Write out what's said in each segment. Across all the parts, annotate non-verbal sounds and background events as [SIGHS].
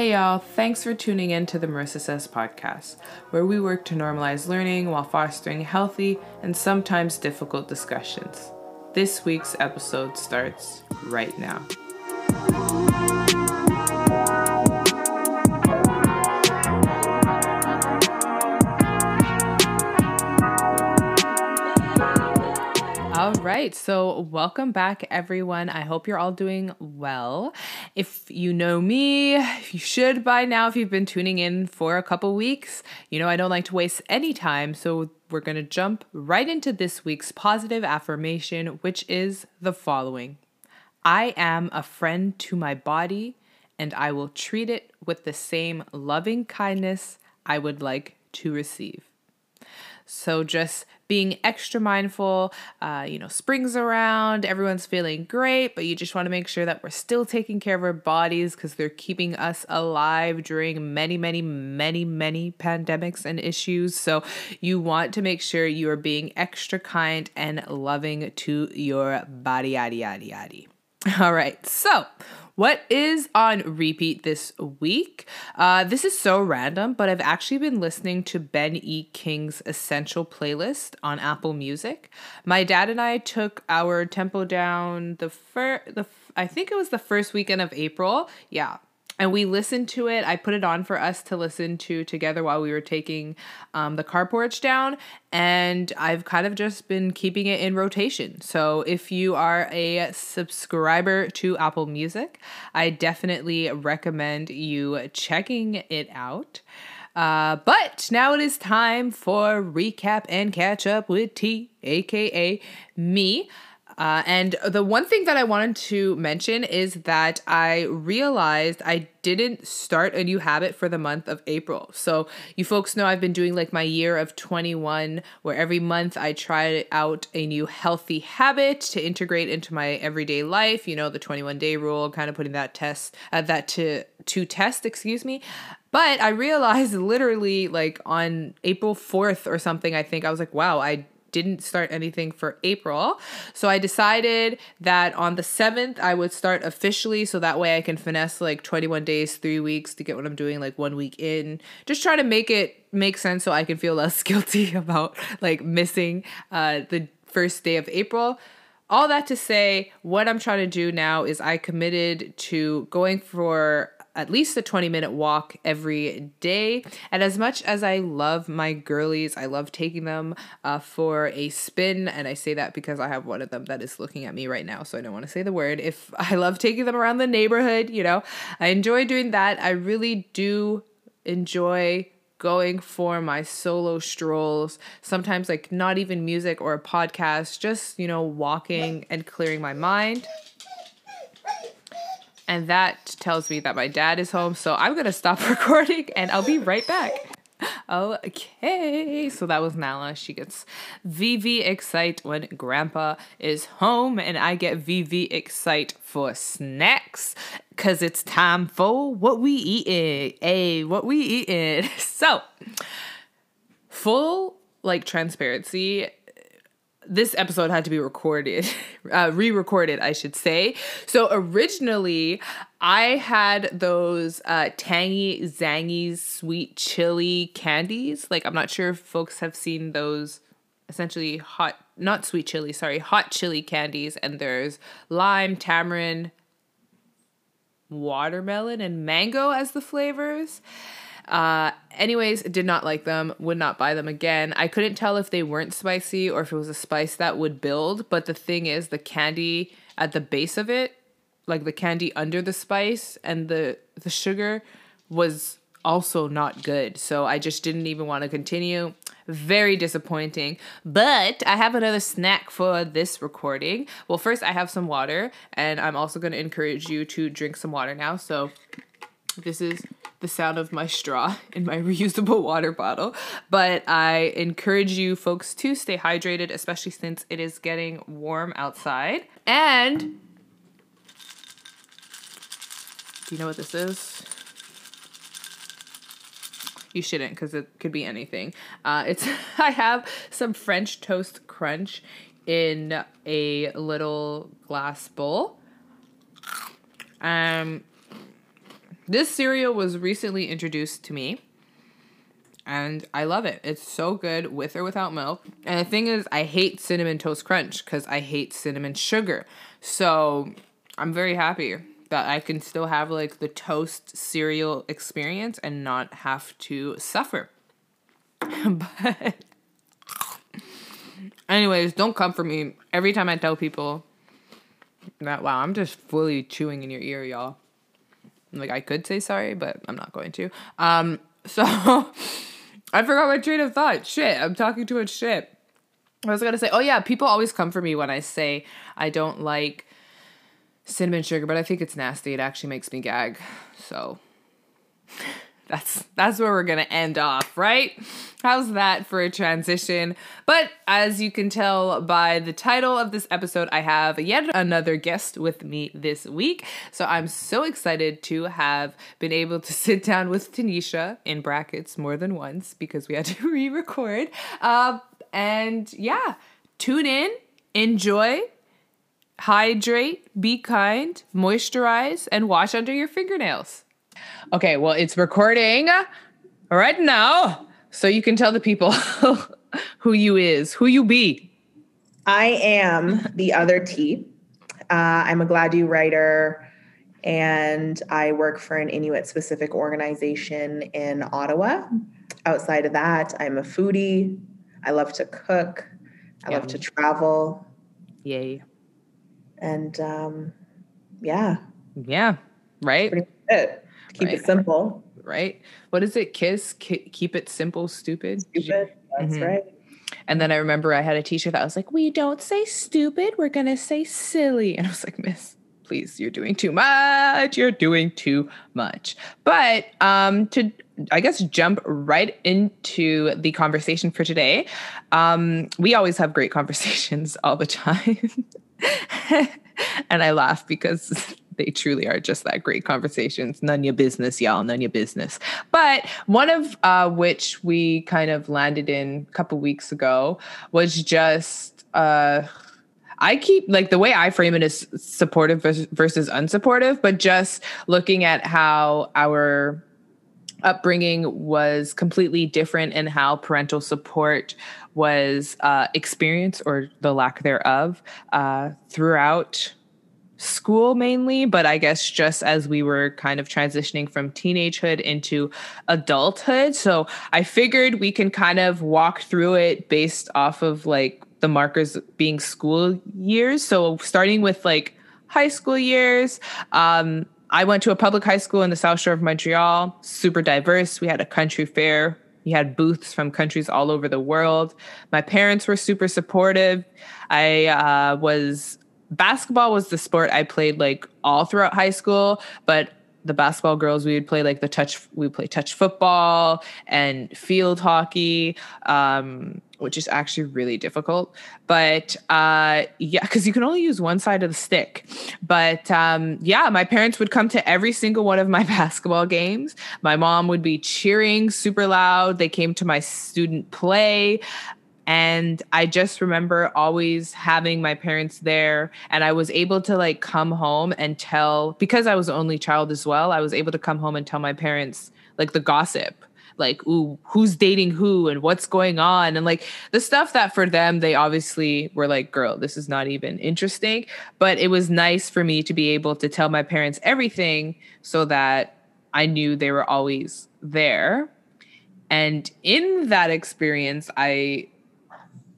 Hey y'all, thanks for tuning in to the Marissa Says podcast, where we work to normalize learning while fostering healthy and sometimes difficult discussions. This week's episode starts right now. Right, so welcome back, everyone. I hope you're all doing well. If you know me, you should by now, if you've been tuning in for a couple weeks. You know, I don't like to waste any time, so we're going to jump right into this week's positive affirmation, which is the following I am a friend to my body, and I will treat it with the same loving kindness I would like to receive. So just being extra mindful, uh, you know, spring's around, everyone's feeling great, but you just want to make sure that we're still taking care of our bodies because they're keeping us alive during many, many, many, many pandemics and issues. So you want to make sure you are being extra kind and loving to your body, yaddy, yaddy, yaddy. All right, so what is on repeat this week? Uh, this is so random, but I've actually been listening to Ben E. King's Essential playlist on Apple Music. My dad and I took our tempo down the first, the I think it was the first weekend of April. Yeah, and we listened to it. I put it on for us to listen to together while we were taking um, the car porch down. And I've kind of just been keeping it in rotation. So if you are a subscriber to Apple Music, I definitely recommend you checking it out. Uh, but now it is time for recap and catch up with T, aka me. Uh, and the one thing that I wanted to mention is that I realized I didn't start a new habit for the month of April. So, you folks know I've been doing like my year of 21, where every month I try out a new healthy habit to integrate into my everyday life. You know, the 21 day rule, kind of putting that test, uh, that to to test, excuse me. But I realized literally like on April 4th or something, I think I was like, wow, I didn't start anything for April. So I decided that on the 7th I would start officially so that way I can finesse like 21 days, 3 weeks to get what I'm doing like 1 week in. Just try to make it make sense so I can feel [LAUGHS] less guilty about like missing uh the first day of April. All that to say, what I'm trying to do now is I committed to going for at least a 20 minute walk every day. And as much as I love my girlies, I love taking them uh, for a spin. And I say that because I have one of them that is looking at me right now. So I don't want to say the word. If [LAUGHS] I love taking them around the neighborhood, you know, I enjoy doing that. I really do enjoy going for my solo strolls sometimes like not even music or a podcast just you know walking and clearing my mind and that tells me that my dad is home. So I'm going to stop [LAUGHS] recording and I'll be right back. Okay, so that was Nala. She gets VV excite when Grandpa is home, and I get VV excite for snacks because it's time for what we eating. Hey, what we eating? [LAUGHS] So, full like transparency this episode had to be recorded, [LAUGHS] uh, re recorded, I should say. So originally, I had those uh, tangy, zangy, sweet chili candies. Like, I'm not sure if folks have seen those essentially hot, not sweet chili, sorry, hot chili candies. And there's lime, tamarind, watermelon, and mango as the flavors. Uh, anyways, did not like them, would not buy them again. I couldn't tell if they weren't spicy or if it was a spice that would build, but the thing is, the candy at the base of it, like the candy under the spice and the the sugar was also not good. So I just didn't even want to continue. Very disappointing. But I have another snack for this recording. Well, first I have some water, and I'm also going to encourage you to drink some water now. So this is the sound of my straw in my [LAUGHS] reusable water bottle. But I encourage you folks to stay hydrated, especially since it is getting warm outside. And do you know what this is? You shouldn't, because it could be anything. Uh, it's [LAUGHS] I have some French toast crunch in a little glass bowl. Um, This cereal was recently introduced to me and I love it. It's so good with or without milk. And the thing is, I hate cinnamon toast crunch because I hate cinnamon sugar. So I'm very happy that I can still have like the toast cereal experience and not have to suffer. [LAUGHS] but, anyways, don't come for me every time I tell people that, wow, I'm just fully chewing in your ear, y'all. Like, I could say sorry, but I'm not going to. Um, [LAUGHS] so I forgot my train of thought. Shit, I'm talking too much shit. I was gonna say, oh yeah, people always come for me when I say I don't like cinnamon sugar, but I think it's nasty. It actually makes me gag. So that's that's where we're gonna end off, right? How's that for a transition? But as you can tell by the title of this episode, I have yet another guest with me this week. So I'm so excited to have been able to [LAUGHS] sit down with Tanisha in brackets more than once because we had to [LAUGHS] re-record. Uh, and yeah, tune in, enjoy, hydrate, be kind, moisturize, and wash under your fingernails. Okay, well, it's recording right now, so you can tell the people [LAUGHS] who you is, who you be. I am the other T. Uh, I'm a Gladue writer, and I work for an Inuit specific organization in Ottawa. Outside of that, I'm a foodie. I love to cook. I love to travel. Yay. And um, yeah. Yeah. Right. Pretty much it. Keep right. it simple. Right. What is it? Kiss. keep it simple. Stupid. Stupid. That's mm-hmm. right. And then I remember I had a teacher that was like, "We don't say stupid. We're gonna say silly." And I was like, "Miss, please, you're doing too much. You're doing too much." But um, to I guess jump right into the conversation for today. Um, we always have great [LAUGHS] conversations all the time. [LAUGHS] and I laugh because they truly are just that great conversations. None your business, y'all. None your business. But one of uh, which we kind of landed in a couple weeks ago was just. Uh, I keep like the way I frame it is supportive versus, unsupportive, but just looking at how our upbringing was completely different and how parental support was uh, experienced or the lack thereof uh, throughout school mainly, but I guess just as we were kind of transitioning from teenagehood into adulthood. So I figured we can kind of walk through it based off of like the markers being school years. So starting with like high school years, um, I went to a public high school in the South Shore of Montreal, super diverse. We had a country fair. We had booths from countries all over the world. My parents were super supportive. I uh, was basketball was the sport I played like all throughout high school, but the basketball girls we would play like the touch we play touch football and field hockey um, which is actually really difficult but uh, yeah because you can only use one side of the stick. But um, yeah my parents would come to every single one of my [LAUGHS] basketball games. My mom would be cheering super loud. They came to my student play and i just remember always having my parents there and i was able to like come home and tell because i was the only child as well i was able to come home and tell my parents like the gossip. Like ooh who's dating who and what's going on? And like the stuff that for them they obviously were like girl this is not even interesting. But it was nice for me to be able to tell my parents everything so that i knew they were always there. And in that experience i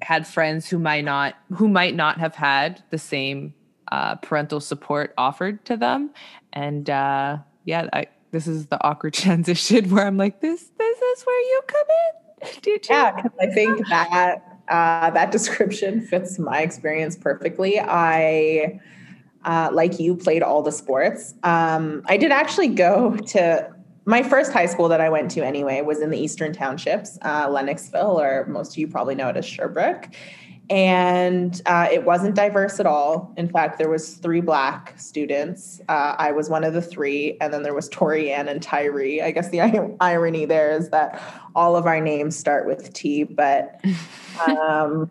had friends who might not who might not have had the same uh, parental support offered to them. And uh, yeah I, this is the awkward [LAUGHS] transition where i'm like this this is where you come in. [LAUGHS] Did you? Yeah i think that uh, that description fits my experience perfectly. I uh, like you played all the sports. Um, i did actually go to my first high school that I went to anyway was in the Eastern Townships, uh, Lennoxville, or most of you probably know it as Sherbrooke. And uh, it wasn't diverse at all. In fact, there was three black students. Uh, I was one of the three, and then there was Tori Ann and Tyree. I guess the [LAUGHS] irony there is that all of our names start with T, but um,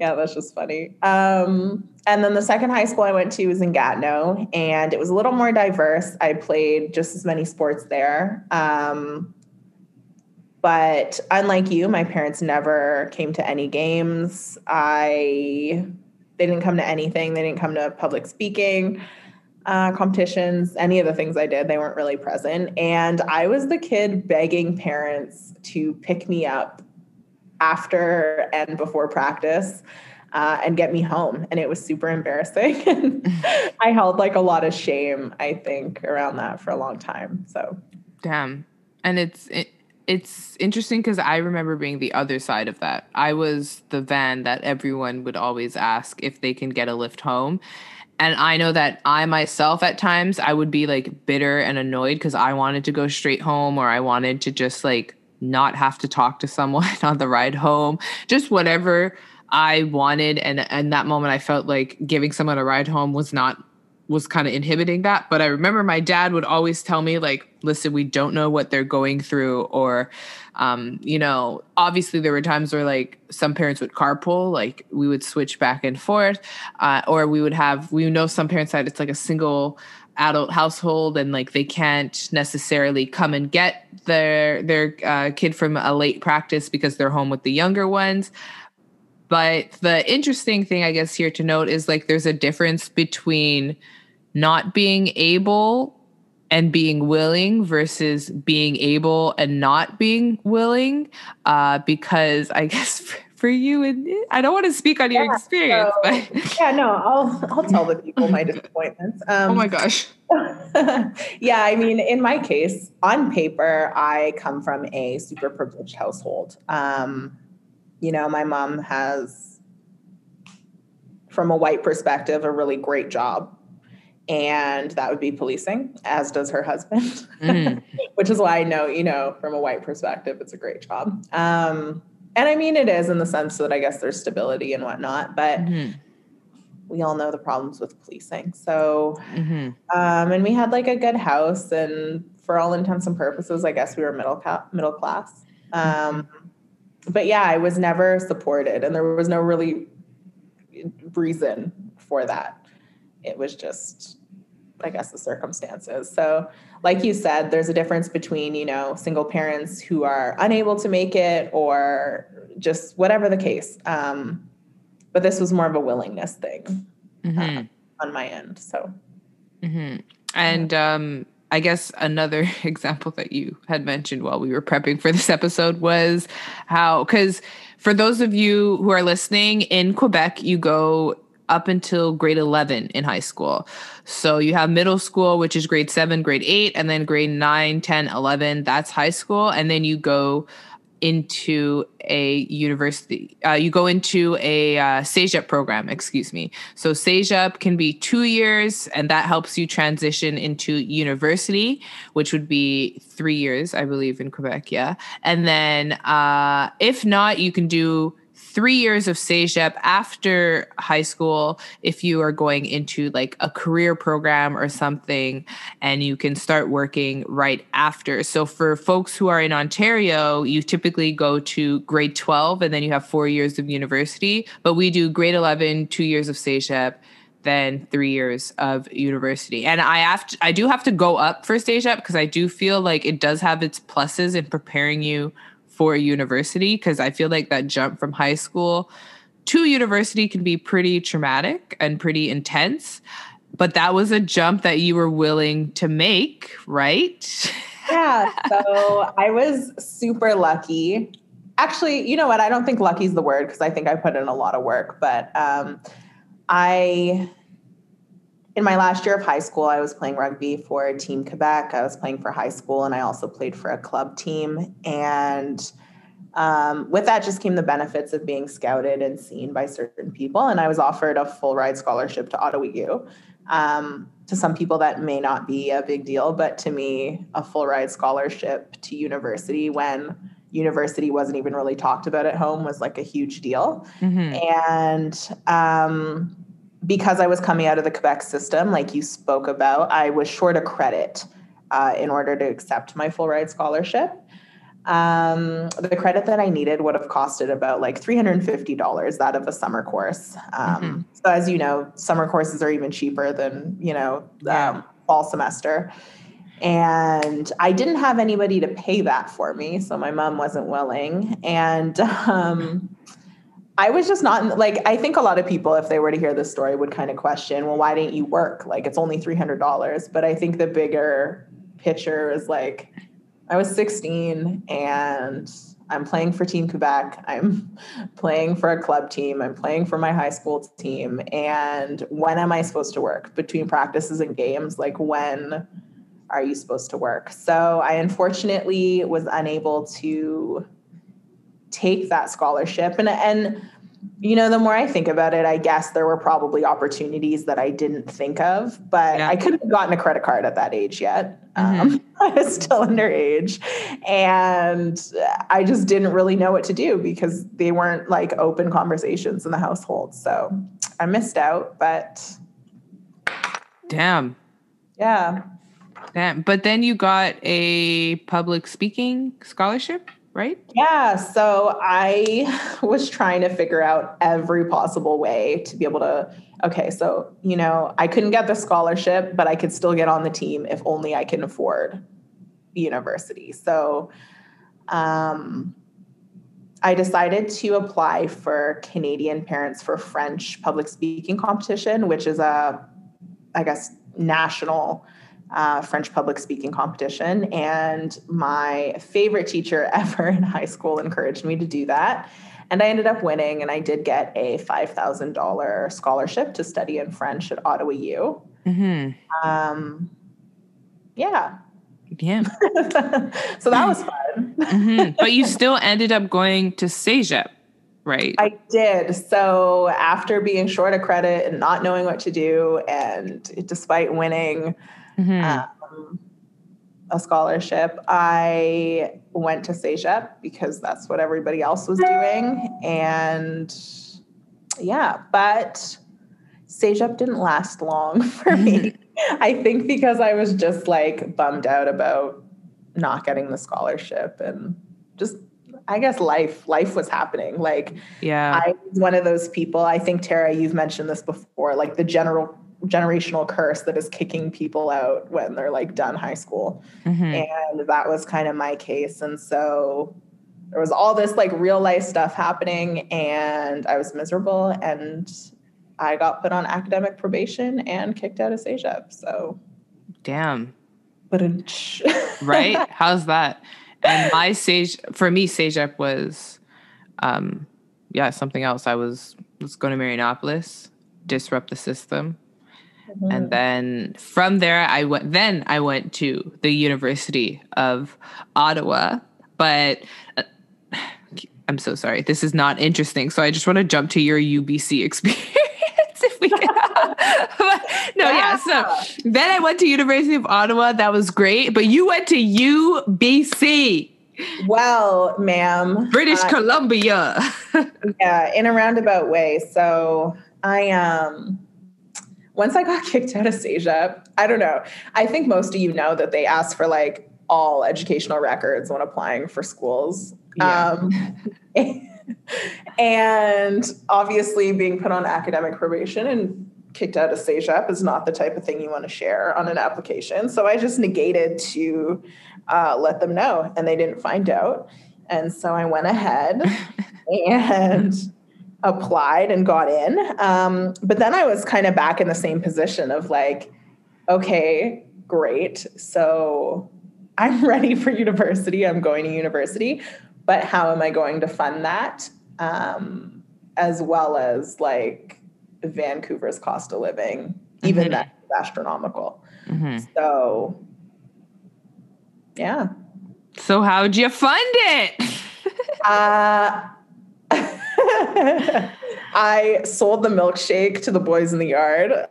yeah, that's just funny. Um, and then the second high school I went to was in Gatineau, and it was a little more diverse. I played just as many sports there. Um, but unlike you, my parents never came to any games. I they didn't come to anything. They didn't come to public speaking uh, competitions, any of the things I did. They weren't really present, and I was the kid begging parents to pick me up after and before practice. Uh, and get me home. And it was super embarrassing. And [LAUGHS] I held like a lot of shame, I think, around that for a long time. So, damn. And it's, it, it's interesting because I remember being the other side of that. I was the van that everyone would always ask if they can get a lift home. And I know that I myself at times I would be like bitter and annoyed because I wanted to go straight home or I wanted to just like not have to talk to someone [LAUGHS] on the ride home, just whatever I wanted. And and that moment I felt like giving someone a ride home was not was kind of inhibiting that. But I remember my dad would always tell me, like, listen, we don't know what they're going through. Or, um, you know, obviously there were times where like some parents would carpool, like we would switch back and forth. Uh, or we would have, we know some parents that it's like a single adult household and like they can't necessarily come and get their their uh, kid from a late practice because they're home with the younger ones. But the interesting thing i guess here to note is like there's a difference between not being able and being willing versus being able and not being willing uh, because i guess [LAUGHS] for you and I don't want to speak on your experience, so, but yeah, no, I'll I'll tell the people my [LAUGHS] disappointments. Um, oh my gosh. [LAUGHS] yeah, I mean, in my case, on paper, I come from a super privileged household. Um, you know, my mom has, from a white perspective, a really great job. And that would be policing, as does her husband, mm. [LAUGHS] which is why I know, you know, from a white perspective, it's a great job. Um, and I mean, it is in the sense that I guess there's stability and whatnot, but mm-hmm. we all know the problems with policing. So, mm-hmm. um, and we had like a good house, and for all intents and purposes, I guess we were middle ca- middle class. Um, but yeah, I was never supported, and there was no really reason for that. It was just, I guess, the circumstances. So like you said, there's a difference between, you know, single parents who are unable to make it or just whatever the case. Um, but this was more of a willingness thing mm-hmm. uh, on my end. So, mm-hmm. and um, I guess another [LAUGHS] example that you had mentioned while we were prepping for this episode was how, because for those of you who are listening in Quebec, you go up until grade 11 in high school. So you have middle school, which is grade 7, grade 8, and then grade 9, 10, 11, that's high school. And then you go into a university. Uh, you go into a uh, program, excuse me. So CEGEP can be two years, and that helps you transition into university, which would be three years, I believe, in Quebec. Yeah, and then uh, if not, you can do three years of CEGEP after high school if you are going into like a career program or something and you can start working right after. So for folks who are in Ontario, you typically go to grade 12 and then you have four years of university, but we do grade 11, two years of CEGEP then three years of university. And I have to, I do have to go up for stage up because I do feel like it does have its pluses in preparing you for university because I feel like that jump from high school to university can be pretty traumatic and pretty intense. But that was a jump that you were willing to make, right? [LAUGHS] yeah. So I was super lucky. Actually, you know what? I don't think lucky is the word because I think I put in a lot of work. But um, I in my last year of high school, I was playing rugby for Team Quebec. I was playing for high school, and I also played for a club team. And um, with that just came the benefits of being scouted and seen by certain people. And I was offered a full ride scholarship to Ottawa U. Um, to some people, that may not be a big deal, but to me, a full ride scholarship to university when university wasn't even really talked about at home was like a huge deal. Mm-hmm. And um, because I was coming out of the Quebec system, like you spoke about, I was short a credit uh, in order to accept my full ride scholarship. Um, the credit that I needed would have costed about like $350 that of a summer course. Um, mm-hmm. So as you know, summer courses are even cheaper than, you know, yeah. um, fall semester. And I didn't have anybody to pay that for me. So my mom wasn't willing. And, um, I was just not like I think a lot of people, if they were to hear this story, would kind of question, well, why didn't you work? Like it's only three hundred dollars. But I think the bigger picture is like I was 16 and I'm playing for Team Quebec. I'm [LAUGHS] playing for a club team. I'm playing for my high school team. And when am I supposed to work between practices and games? Like when are you supposed to work? So I unfortunately was unable to take that scholarship. And and you know the more i think about it i guess there were probably opportunities that i didn't think of but yeah. i couldn't have gotten a credit card at that age yet. Mm-hmm. um, [LAUGHS] i was still underage. And i just didn't really know what to do because they weren't like open conversations in the household. So i missed out but damn. Yeah. Damn. But then you got a public speaking scholarship right? Yeah. So I [LAUGHS] was trying to figure out every possible way to be able to, okay, so, you know, I couldn't get the scholarship, but I could still get on the team if only I can afford the university. So, um, I decided to apply for Canadian Parents for French public speaking competition, which is a, I guess, national uh, French public speaking competition. And my favorite teacher [LAUGHS] ever in high school encouraged me to do that. And I ended up winning, and I did get a $5,000 scholarship to study in French at Ottawa U. Mm-hmm. Um, yeah. Yeah. [LAUGHS] so that was fun. mm-hmm. [LAUGHS] But you still ended up going to CEGEP, right? I did. So after being short of credit and not knowing what to do, and despite winning, mm-hmm. um, a scholarship. I went to CEGEP because that's what everybody else was doing. And yeah, but CEGEP didn't last long [LAUGHS] for me. Mm-hmm. I think because I was just like bummed out about not getting the scholarship and just I guess life life was happening. Like yeah. I was one of those people. I think Tara, you've mentioned this before, like the general generational curse that is kicking people out when they're like done high school. Mm-hmm. And that was kind of my case. And so there was all this like real life stuff happening and I was miserable and I got put on academic probation and kicked out of CEGEP. So damn. But in [LAUGHS] right? How's that? And my CEGEP for me, CEGEP was um yeah, something else. I was was going to Marianopolis, disrupt the system, Mm-hmm. And then from there, I went. Then I went to the University of Ottawa. But uh, I'm so sorry. This is not interesting. So I just want to jump to your UBC [LAUGHS] experience. if we can. [LAUGHS] no, yeah. yeah. So then I went to University of Ottawa. That was great. But you went to UBC. Well, ma'am. British uh, Columbia. [LAUGHS] yeah, in a roundabout way. So I um once I got [LAUGHS] kicked out of CEGEP, I don't know. I think most of you know that they ask for like all educational records when applying for schools. Yeah. Um, [LAUGHS] and obviously, being put on academic probation and kicked out of CEGEP is not the type of thing you want to share on an application. So I just negated to uh, let them know, and they didn't find out. And so I went ahead [LAUGHS] and applied and got in. Um, but then I was kind of back in the same position of like, okay, great. So I'm [LAUGHS] ready for university. I'm going to university, but how am I going to fund that? Um, as well as like Vancouver's cost of living, even mm-hmm. that is astronomical. Mm-hmm. So, yeah. So, how'd you fund it? [LAUGHS] uh, I sold the milkshake to the boys in the yard. [LAUGHS]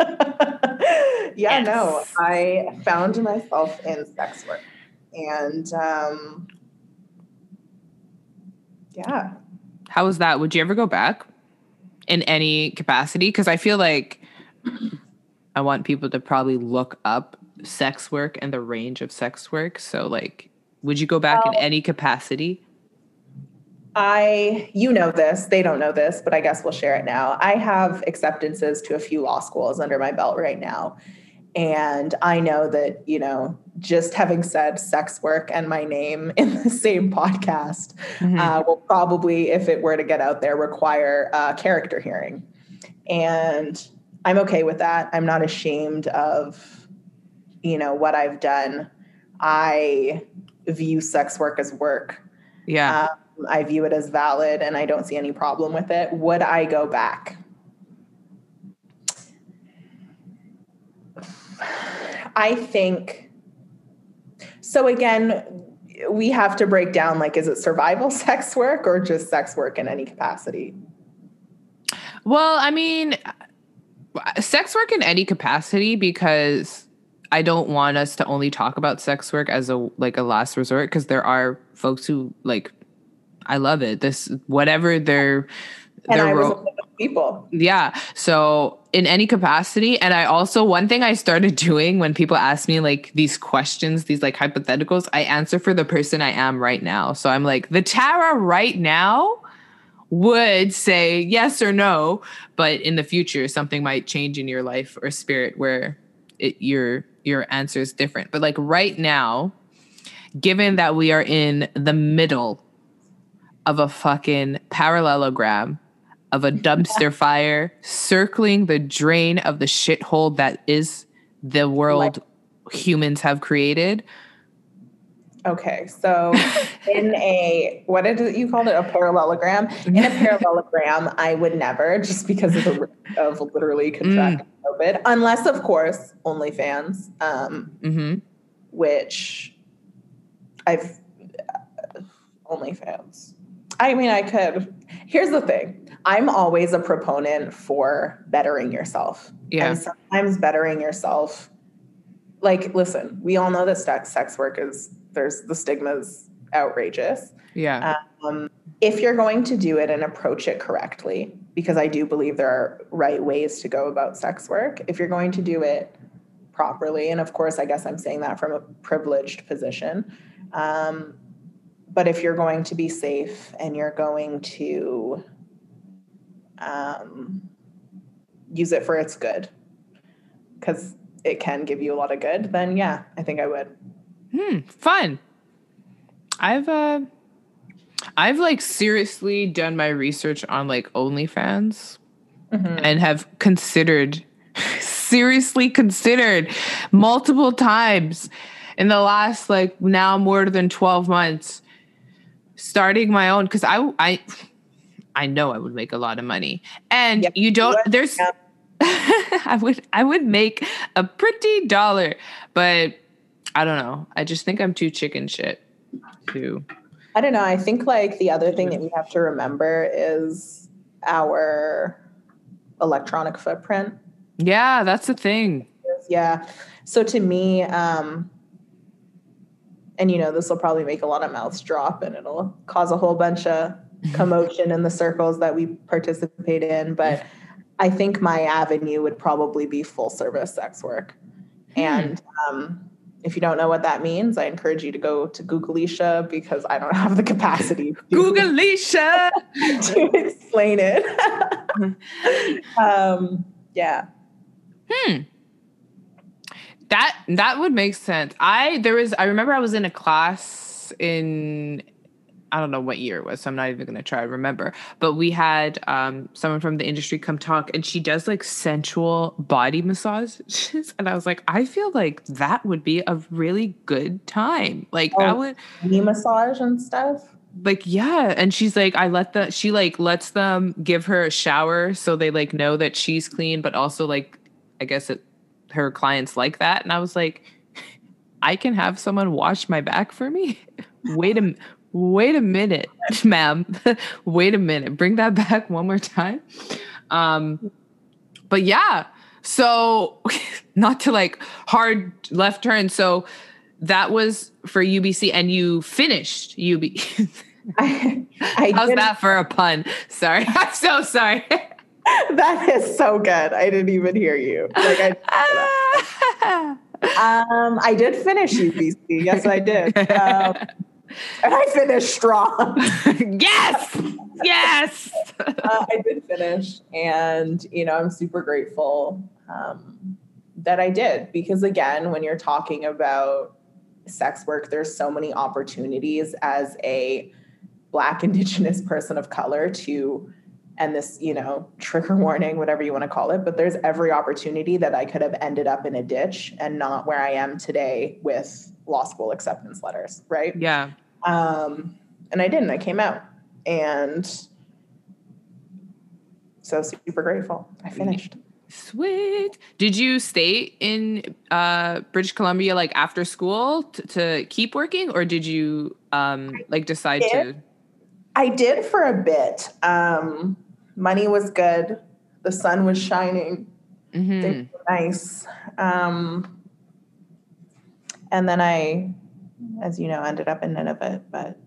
yeah, yes. no, I found myself in sex work. And um, yeah. How was that? Would you ever go back in any capacity? Because I feel like I want people to probably look up sex work and the range of sex work. So, like, Would you go back well, in any capacity? I, you know this, they don't know this, but I guess we'll share it now. I have acceptances to a few law schools under my belt right now. And I know that, you know, just having said sex work and my name [LAUGHS] in the same podcast mm-hmm. uh, will probably, if it were to get out there, require a character hearing. And I'm okay with that. I'm not ashamed of, you know, what I've done. I view sex work as work. Yeah. Um, I view it as valid and I don't see any problem with it. Would I go back? I think so. Again, we have to break down like, is it survival [LAUGHS] sex work or just sex work in any capacity? Well, I mean, sex work in any capacity because I don't want us to only talk about sex work as a like a last resort because there are folks who like I love it. This whatever their and their ro- people. Yeah. So in any capacity, and I also one thing I started [LAUGHS] doing when people ask me like these questions, these like hypotheticals, I answer for the person I am right now. So I'm like the Tara right now would say yes or no, but in the future something might change in your life or spirit where it, your your answer is different. But like right now, given that we are in the middle of a fucking parallelogram of a dumpster [LAUGHS] fire circling the drain of the shithole that is the world humans have created. Okay, so in [LAUGHS] a what did you call it? A parallelogram. In a parallelogram, I would never, just because of the of literally contracting mm. COVID, unless of course OnlyFans, um, mm-hmm. which I've uh, OnlyFans. I mean, I could. Here's the thing I'm always a proponent for bettering yourself. Yeah. And sometimes bettering yourself, like, listen, we all know that sex work is, there's the stigma's outrageous. Yeah. Um, if you're going to do it and approach it correctly, because I do believe there are right ways to go about sex work, if you're going to do it properly, and of course, I guess I'm saying that from a privileged position, um, but if you're going to be safe and you're going to um, use it for its good, because it can give you a lot of good, then yeah, I think I would. Hmm, fun. I've uh I've like seriously done my research on like OnlyFans mm-hmm. and have considered [LAUGHS] seriously considered multiple times in the last like now more than 12 months starting my own because I I I know I would make a lot of money. And yep. you don't there's yep. [LAUGHS] I would I would make a pretty dollar, but I don't know. I just think I'm too chicken shit to I don't know. I think like the other thing that we have to remember is our electronic footprint. Yeah, that's the thing. Yeah. So to me, um, and you know this will probably make a lot of mouths drop and it'll cause a whole bunch of [LAUGHS] commotion in the circles that we participate in. But i think my avenue would probably be full service sex work. Hmm. and um, if you don't know what that means i encourage you to go to googleisha because i don't [LAUGHS] have the capacity [LAUGHS] googleisha to explain it. Um, yeah. Hmm that that would make sense. I there was I remember I was in a class in I don't know what year it was, so I'm not even gonna try to remember. But we had um, someone from the industry come talk, and she does like sensual body massages, [LAUGHS] and I was like, I feel like that would be a really good time. Like oh, that would knee massage and stuff. Like yeah, and she's like, I let the she like lets them give her a shower so they like know that she's clean, but also like I guess it her clients like that and i was like i can have someone wash my back for me? [LAUGHS] Wait a wait a minute [LAUGHS] ma'am. [LAUGHS] Wait a minute. Bring that back one more time. Um but yeah so not to like hard left turn so that was for ubc and you finished ub I, I how's that for a pun? Sorry i'm so sorry [LAUGHS] that is so good. I didn't even hear you. Like I. Um, I did finish UBC. Yes, I did. Um, and I finished strong. [LAUGHS] yes, yes. uh, I did finish, and you know, I'm super grateful um, that I did because, again, when you're talking about sex work, there's so many opportunities as a Black, Indigenous person of color to and this, you know, trigger [LAUGHS] warning, whatever you want to call it, but there's every opportunity that I could have ended up in a ditch and not where I am today with law school acceptance letters, right? Yeah. Um, and I didn't. I came out, and so super grateful. I finished. Sweet. Did you stay in uh, British Columbia like after school t- to keep working, or did you um, like decide to? I did for a bit. Um, money was good. The sun was shining. Mm-hmm. nice. Um, and then I, as you know, ended up in Nunavut. But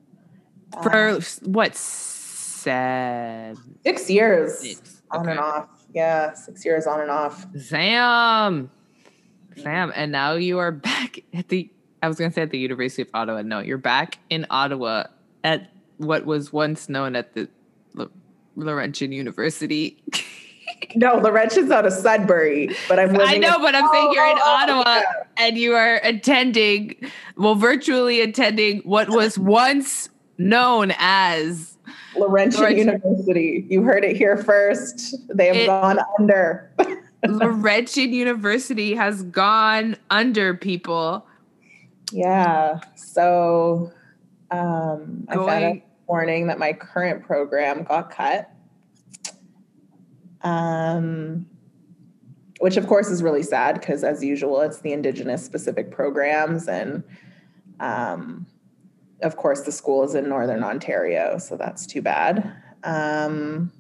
uh, for what seven? Six years six. on okay. and off. Yeah, six years on and off. Sam, Sam, and now you are back at the. I was going to say at the University of Ottawa. No, you're back in Ottawa at what was once known at the Laurentian University. no, Laurentian's out of Sudbury, but I'm I know, but I'm saying you're in oh, Ottawa yeah. and you are attending, well, virtually attending what was once known as Laurentian, Laurentian. University. You heard it here first. They have it, gone under. [LAUGHS] Laurentian University has gone under people. Yeah. So um, I found out morning that my current program got cut. Um, which of course is really sad because as usual it's the indigenous specific programs and um, of course the school is in northern ontario so that's too bad. Um,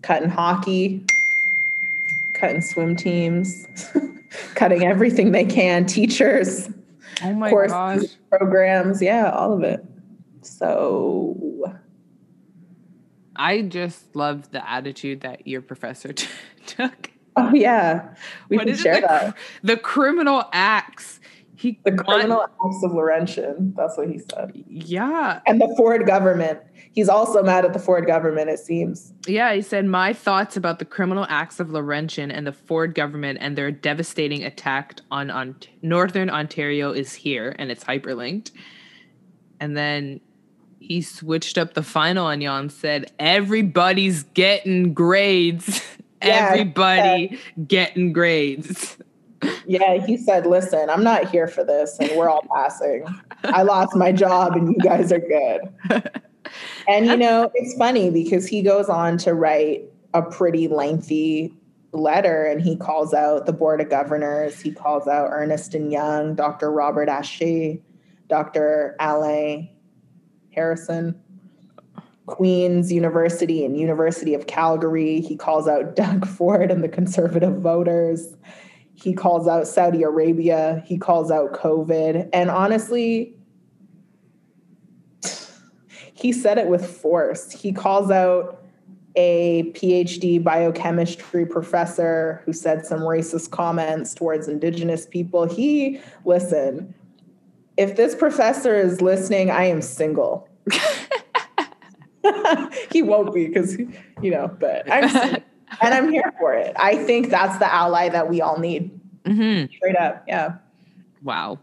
cutting hockey cutting swim teams [LAUGHS] cutting everything they can teachers oh my course, gosh. programs yeah all of it so I just love the attitude that your professor [LAUGHS] t- took. Oh yeah, we what can share the, that. The criminal acts. He the criminal want, acts of Laurentian. That's what he said. Yeah, and the Ford government. He's also mad at the Ford government. It seems. Yeah, he said my thoughts about the criminal acts of Laurentian and the Ford government and their devastating attack on, on Northern Ontario is here, and it's hyperlinked. And then he switched up the final on y'all and said, everybody's getting grades. [LAUGHS] Yeah, Everybody yeah. getting grades. Yeah, he said, listen, I'm not here for this and we're all passing. I lost my job and you guys are good. [LAUGHS] And you know, it's funny because he goes on to write a pretty lengthy letter and he calls out the board of governors, he calls out Ernst and Young, Dr. Robert Haché, Dr. Alain Harrison, Queen's University and University of Calgary. He calls out [LAUGHS] Doug Ford and the conservative voters. He calls out Saudi Arabia. He calls out COVID. And honestly, he said it with force. He calls out a PhD biochemistry professor who said some racist comments towards Indigenous people. He, listen, if this professor is listening, I am single. [LAUGHS] he won't be because, you know, but I'm single [LAUGHS] and I'm here for it. I think that's the ally that we all need. Mm-hmm. Straight up. Yeah. Wow.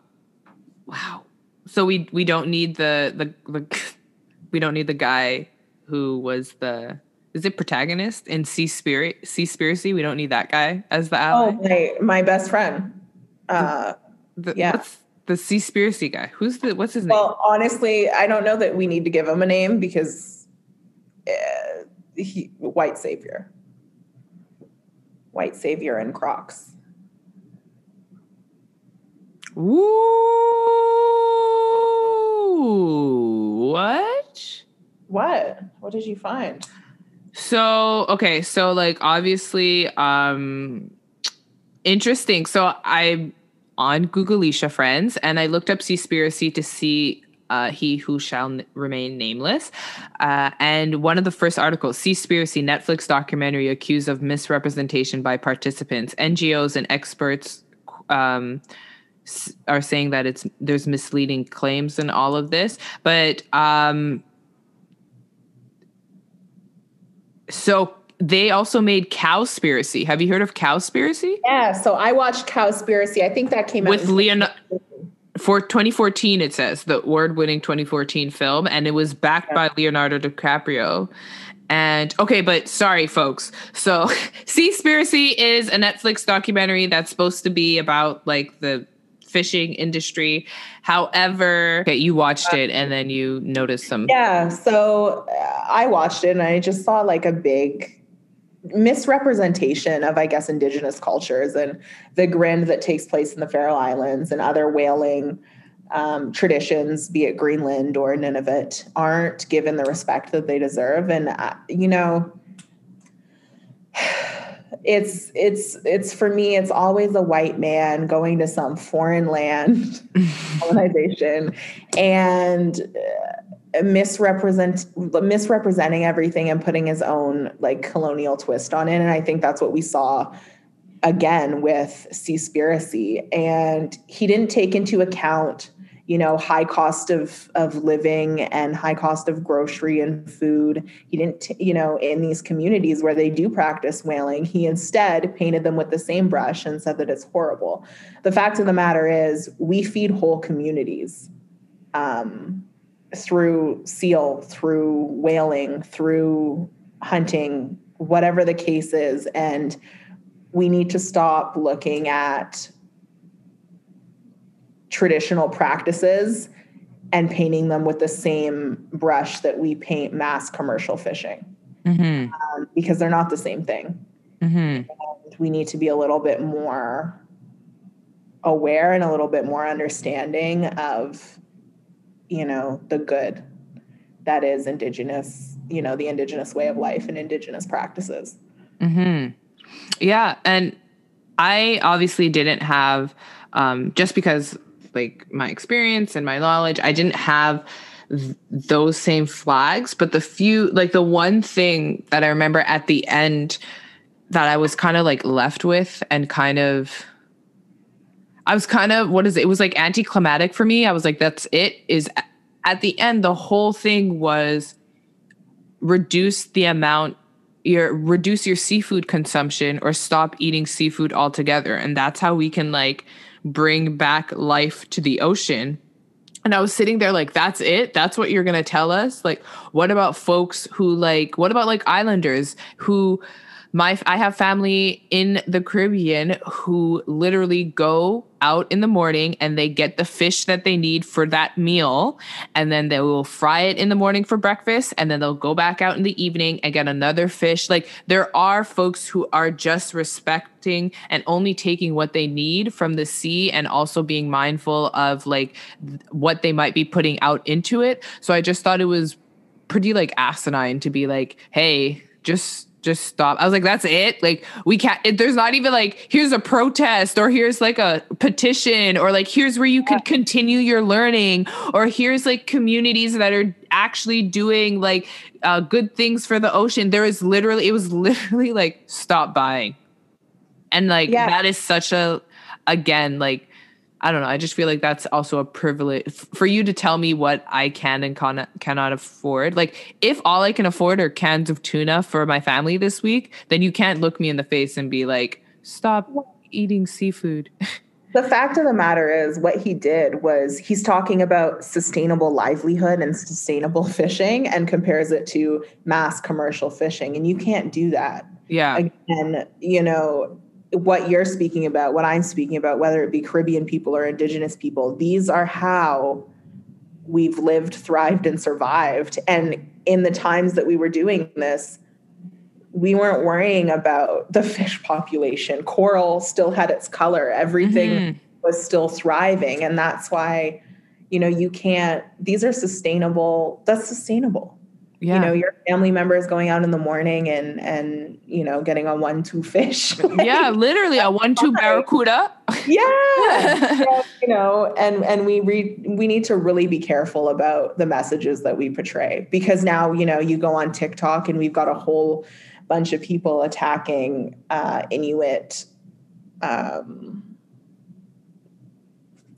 Wow. So we we don't need the the, the [LAUGHS] we don't need the guy who was the is it protagonist in Sea Spirit Seaspiracy? We don't need that guy as the ally. Oh, my my best friend. Uh, the, yeah the Seaspiracy guy. Who's the what's his name? Well, honestly, I don't know that we need to give him a name because uh, he white savior, white savior and Crocs. Ooh, what? What? What did you find? So, okay, so like obviously um interesting. So I on Googleisha friends, and I looked up Seaspiracy to see uh, He Who Shall N- Remain Nameless. Uh, and one of the first articles, Seaspiracy Netflix documentary accused of misrepresentation by participants, NGOs, and experts um, are saying that it's there's misleading claims in all of this, but um, so they also made Cowspiracy. Have you heard of Cowspiracy? Yeah, so I watched Cowspiracy. I think that came out with Leonardo for 2014 it says the award-winning 2014 film and it was backed yeah. by Leonardo DiCaprio. And okay, but sorry folks. So [LAUGHS] Seaspiracy is a Netflix documentary that's supposed to be about like the fishing industry. However, okay, you watched it and then you noticed some Yeah, so uh, I watched it and I just saw like a big misrepresentation of, I guess, indigenous cultures and the grind that takes place in the Faroe Islands and other whaling um, traditions, be it Greenland or Nunavut, aren't given the respect that they deserve. And uh, you know, [SIGHS] it's it's it's for me. It's always a white man going to some foreign land [LAUGHS] colonization and. Uh, misrepresent misrepresenting everything and putting his own like colonial twist on it. And i think that's what we saw again with seaspiracy. And he didn't take into account you know high cost of of living and high cost of grocery and food. He didn't you know in these communities where they do practice whaling he instead painted them with the same brush and said that it's horrible. The fact of the matter is we feed whole communities um, through seal, through whaling, through hunting, whatever the case is. And we need to stop looking at traditional practices and painting them with the same brush that we paint mass commercial fishing mm-hmm. um, because they're not the same thing. Mm-hmm. we need to be a little bit more aware and a little bit more understanding of you know the good that is indigenous you know the indigenous way of life and indigenous practices. Hmm yeah and i obviously didn't have um, just because like my experience and my knowledge i didn't have th- those same flags but the few like the one thing that i remember at the end that i was kind of like left with and kind of I was kind of what is it? It was like anticlimactic for me. I was like, that's it. Is at the end, the whole thing was reduce the amount your reduce your seafood consumption or stop eating seafood altogether. And that's how we can like bring back life to the ocean. And I was sitting there like, that's it? That's what you're to tell us? Like, what about folks who like, what about like islanders who my I have family in the Caribbean who literally go out in the morning and they get the fish that they need for that meal. And then they will fry it in the morning for breakfast and then they'll go back out in the evening and get another fish. Like there are folks who are just respecting and only taking what they need from the sea and also being mindful of like what they might be putting out into it. So i just thought it was pretty like asinine to be like hey just just stop. I was like, that's it. Like, we can't, it, there's not even like, here's a protest or here's like a petition or like, here's where you can continue your learning or here's like communities that are actually doing like uh, good things for the ocean. There is literally, it was [LAUGHS] literally like, stop buying. And like, yeah. that is such a, again, like, I don't know. I just feel like that's also a privilege for you to tell me what I can and can, cannot afford. Like, if all I can afford are cans of tuna for my family this week, then you can't look me in the face and be like, stop eating seafood. [LAUGHS] The fact of the matter is, what he did was he's talking about sustainable livelihood and sustainable [LAUGHS] fishing and compares it to mass commercial fishing. And you can't do that. Yeah. Again, you know, what you're speaking about, what I'm speaking about, whether it be Caribbean people or Indigenous people, these are how we've lived, thrived, and survived. And in the times that we were doing this, we weren't worrying about the fish population. Coral still had its color, everything mm-hmm. was still thriving. And that's why, you know, you can't, these are sustainable, that's sustainable yeah. you know your family members going out in the morning and and you know getting a one two fish [LAUGHS] yeah literally a one two barracuda. [LAUGHS] Yeah you know and and we re- we need to really be careful about the messages that we portray because now you know you go on tiktok and we've got a whole bunch of people attacking uh, inuit um,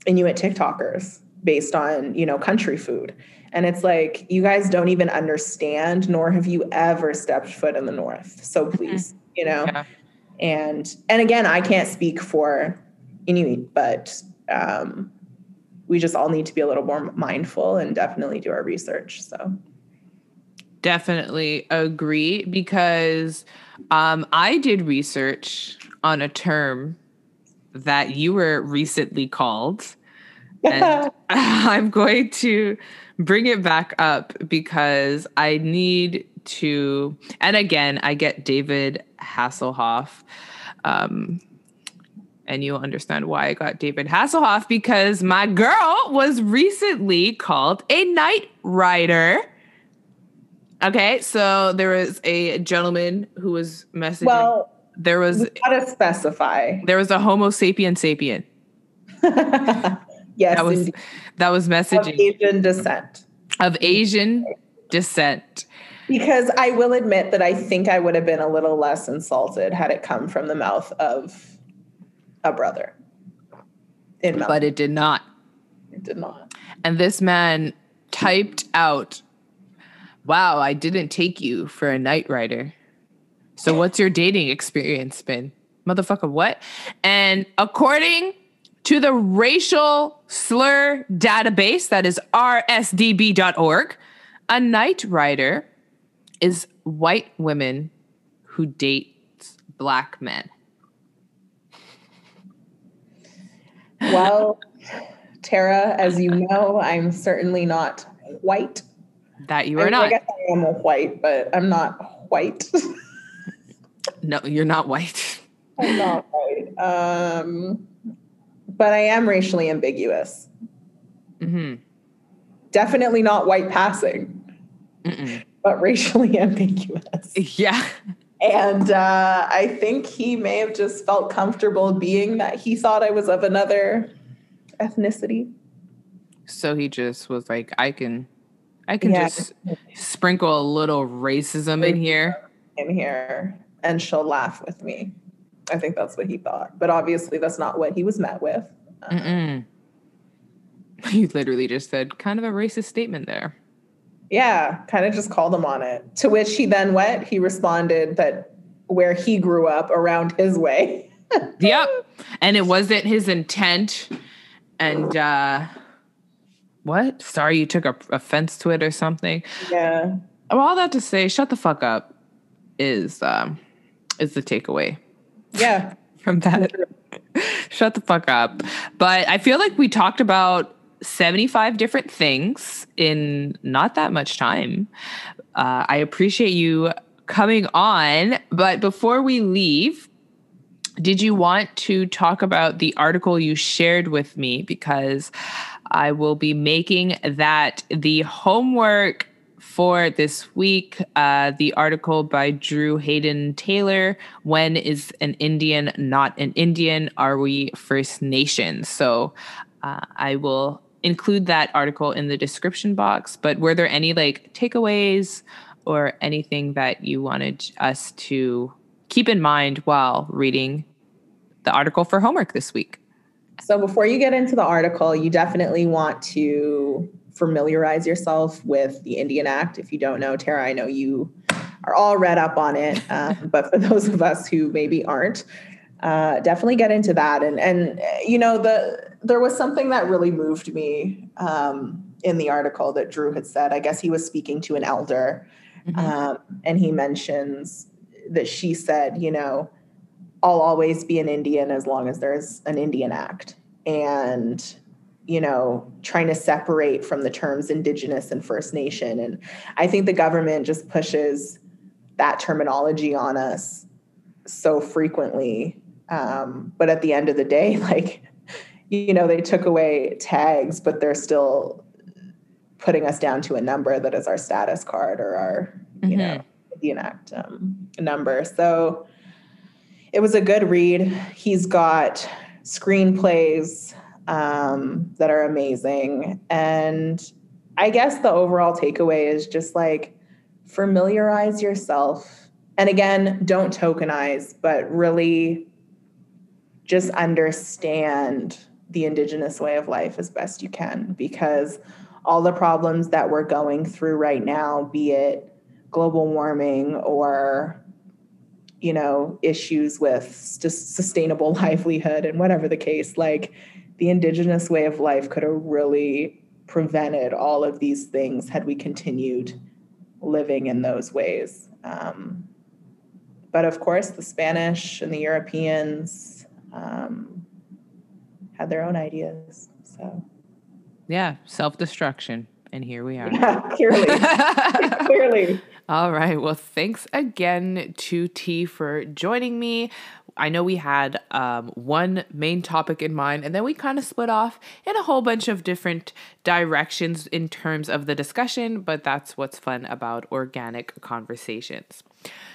Inuit TikTokers based on, you know, country food. And it's like, you guys don't even understand, nor have you ever stepped foot in the North. So mm-hmm. please, mm-hmm. you know. Yeah. And and again, I can't speak for Inuit, but um, we just all need to be a little more mindful and definitely do our research. So definitely agree because um, I did research on a term that you were recently called. And [LAUGHS] [LAUGHS] I'm going to bring it back up because I need to, and again, I get David Hasselhoff. Um, and you'll understand why I got David Hasselhoff because my girl was recently called a night rider. Okay, so there was a gentleman who was messaging. Well, there was gotta specify. There was a Homo sapien sapien. [LAUGHS] yes, that was indeed. that was messaging of Asian descent. Of Asian descent. Because I will admit that I think I would have been a little less insulted had it come from the mouth of a brother. In but it did not. It did not. And this man typed out, Wow, I didn't take you for a night rider. So what's your dating experience been? Motherfucker, what? And according to the racial slur database, that is rsdb.org, a night rider is white women who date black men. Well, Tara, as you know, I'm certainly not white. That you are I, not. I guess I am white, but I'm not white. [LAUGHS] no, you're not white. I'm not white. Um, but I am racially ambiguous. Mm-hmm. Definitely not white passing, Mm-mm. but racially [LAUGHS] ambiguous. Yeah. And uh, I think he may have just felt comfortable being that he thought I was of another ethnicity. So he just was like, I can, I can yeah. just sprinkle a little racism in here. In here, and she'll laugh with me. I think that's what he thought. But obviously, that's not what he was met with. Mm-mm. [LAUGHS] You literally just said kind of a racist statement there. Yeah, kind of just called him on it. To which he then went, He responded that where he grew up around his way. [LAUGHS] yep. And it wasn't his intent. And uh what? Sorry you took a, offense to it or something. Yeah. All that to say, shut the fuck up is um is the takeaway. Yeah. [LAUGHS] From that. shut the fuck up. But I feel like we talked about 75 different things in not that much time. Uh, I appreciate you coming on. But before we leave, did you want to talk about the article you shared with me? Because I will be making that the homework for this week. Uh, the article by Drew Hayden Taylor When is an Indian not an Indian? Are we First Nations? So uh, I will include that article in the description box. But were there any like takeaways or anything that you wanted us to keep in mind while reading the article for homework this week? So, before you get into the article, you definitely want to familiarize yourself with the Indian Act. If you don't know, Tara, I know you are all read up on it. Uh, [LAUGHS] but for those of us who maybe aren't, uh, definitely get into that. And and you know the there was something that really moved me um, in the article that Drew had said. I guess he was speaking to an elder, mm-hmm. um, and he mentions that she said, you know, I'll always be an Indian as long as there's an Indian Act, and you know, trying to separate from the terms Indigenous and First Nation. And I think the government just pushes that terminology on us so frequently. Um, but at the end of the day, [LAUGHS] like you know, they took away tags, but they're still putting us down to a number that is our status card or our, you mm-hmm. know, Indian Act um, number. So it was a good read. He's got screenplays um, that are amazing. And I guess the overall takeaway is just like familiarize yourself. And again, don't tokenize, but really just understand the indigenous way of life as best you can because all the problems that we're going through right now, be it global warming or you know issues with just sustainable [LAUGHS] livelihood and whatever the case like the indigenous way of life could have really prevented all of these things had we continued living in those ways um, but of course the spanish and the europeans um, had their own ideas so yeah self-destruction and here we are [LAUGHS] yeah clearly [LAUGHS] clearly all right. Well, thanks again to T for joining me. I know we had um, one main topic in mind, and then we kind of split off in a whole bunch of different directions in terms of the discussion, but that's what's fun about organic conversations.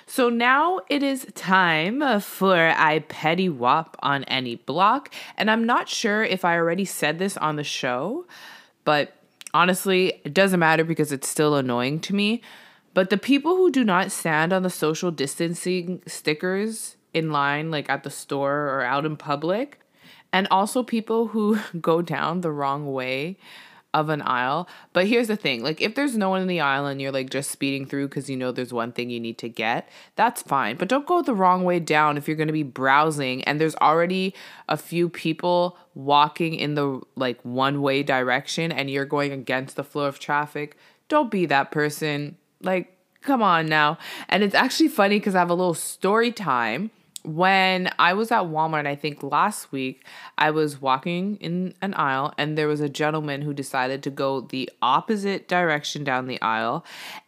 So now it is time for I Petty Wop on any block, and I'm not sure if I already said this on the show, but honestly, it doesn't matter because it's still annoying to me. But the people who do not stand on the social distancing stickers in line, like at the store or out in public, and also people who [LAUGHS] go down the wrong way of an aisle. But here's the thing like, if there's no one in the aisle and you're like just speeding through because you know there's one thing you need to get, that's fine. But don't go the wrong way down if you're going to be browsing and there's already a few people walking in the like one way direction and you're going against the flow of traffic. Don't be that person like, come on now. And it's actually funny because I have a little story time. When I was at Walmart, I think last week, I was walking in an aisle and there was a gentleman who decided to go the opposite direction down the aisle.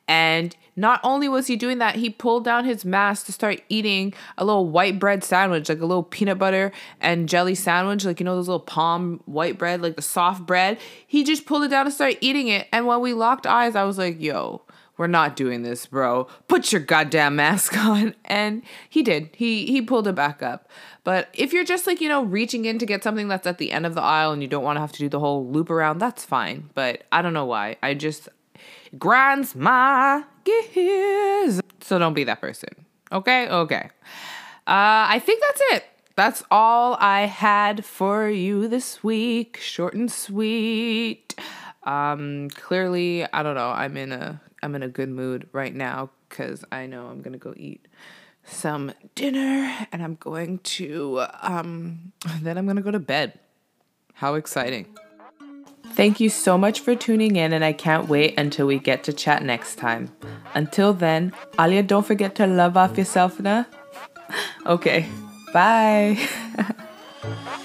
And not only was he doing that, he pulled down his mask to start eating a little white bread sandwich, like a little peanut butter and jelly sandwich, like you know, those little Pom white bread, like the soft bread. He just pulled it down and started eating it. And when we locked eyes, I was like, yo, we're not doing this, bro. Put your goddamn mask [LAUGHS] on. And he did. He he pulled it back up. But if you're just like, you know, reaching in to get something that's at the end of the aisle and you don't want to have to do the whole loop around, that's fine. But I don't know why. I just grinds my gears. So don't be that person. Okay? Okay. Uh, I think that's it. That's all I had for you this week. Short and sweet. Um, clearly, I don't know. I'm in a I'm in a good mood right now because I know I'm gonna go eat some dinner and I'm going to um [LAUGHS] then I'm gonna go to bed. How exciting. Thank you so much for tuning in, and I can't wait until we get to chat next time. Until then, Alia, don't forget to love off yourself now. [LAUGHS] okay, bye. [LAUGHS]